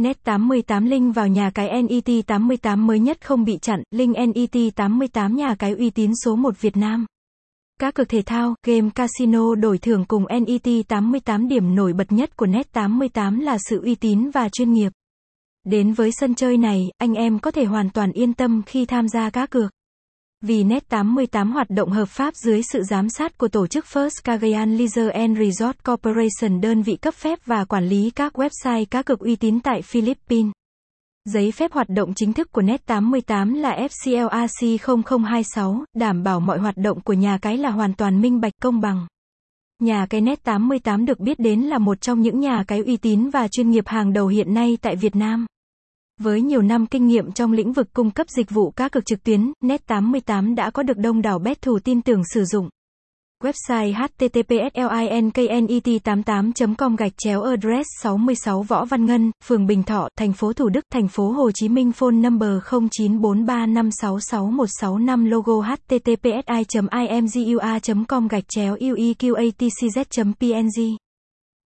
Net 88 link vào nhà cái NET 88 mới nhất không bị chặn, link NET 88 nhà cái uy tín số 1 Việt Nam. Các cược thể thao, game casino đổi thưởng cùng NET 88 điểm nổi bật nhất của Net 88 là sự uy tín và chuyên nghiệp. Đến với sân chơi này, anh em có thể hoàn toàn yên tâm khi tham gia cá cược. Vì Net 88 hoạt động hợp pháp dưới sự giám sát của tổ chức First Cagayan Leisure and Resort Corporation đơn vị cấp phép và quản lý các website cá cược uy tín tại Philippines. Giấy phép hoạt động chính thức của Net 88 là FCLAC 0026, đảm bảo mọi hoạt động của nhà cái là hoàn toàn minh bạch công bằng. Nhà cái Net 88 được biết đến là một trong những nhà cái uy tín và chuyên nghiệp hàng đầu hiện nay tại Việt Nam. Với nhiều năm kinh nghiệm trong lĩnh vực cung cấp dịch vụ cá cược trực tuyến, Net88 đã có được đông đảo bet thủ tin tưởng sử dụng. Website https://linknet88.com gạch chéo address 66 Võ Văn Ngân, phường Bình Thọ, thành phố Thủ Đức, thành phố Hồ Chí Minh phone number 0943566165 logo https://imgua.com gạch chéo ueqatcz.png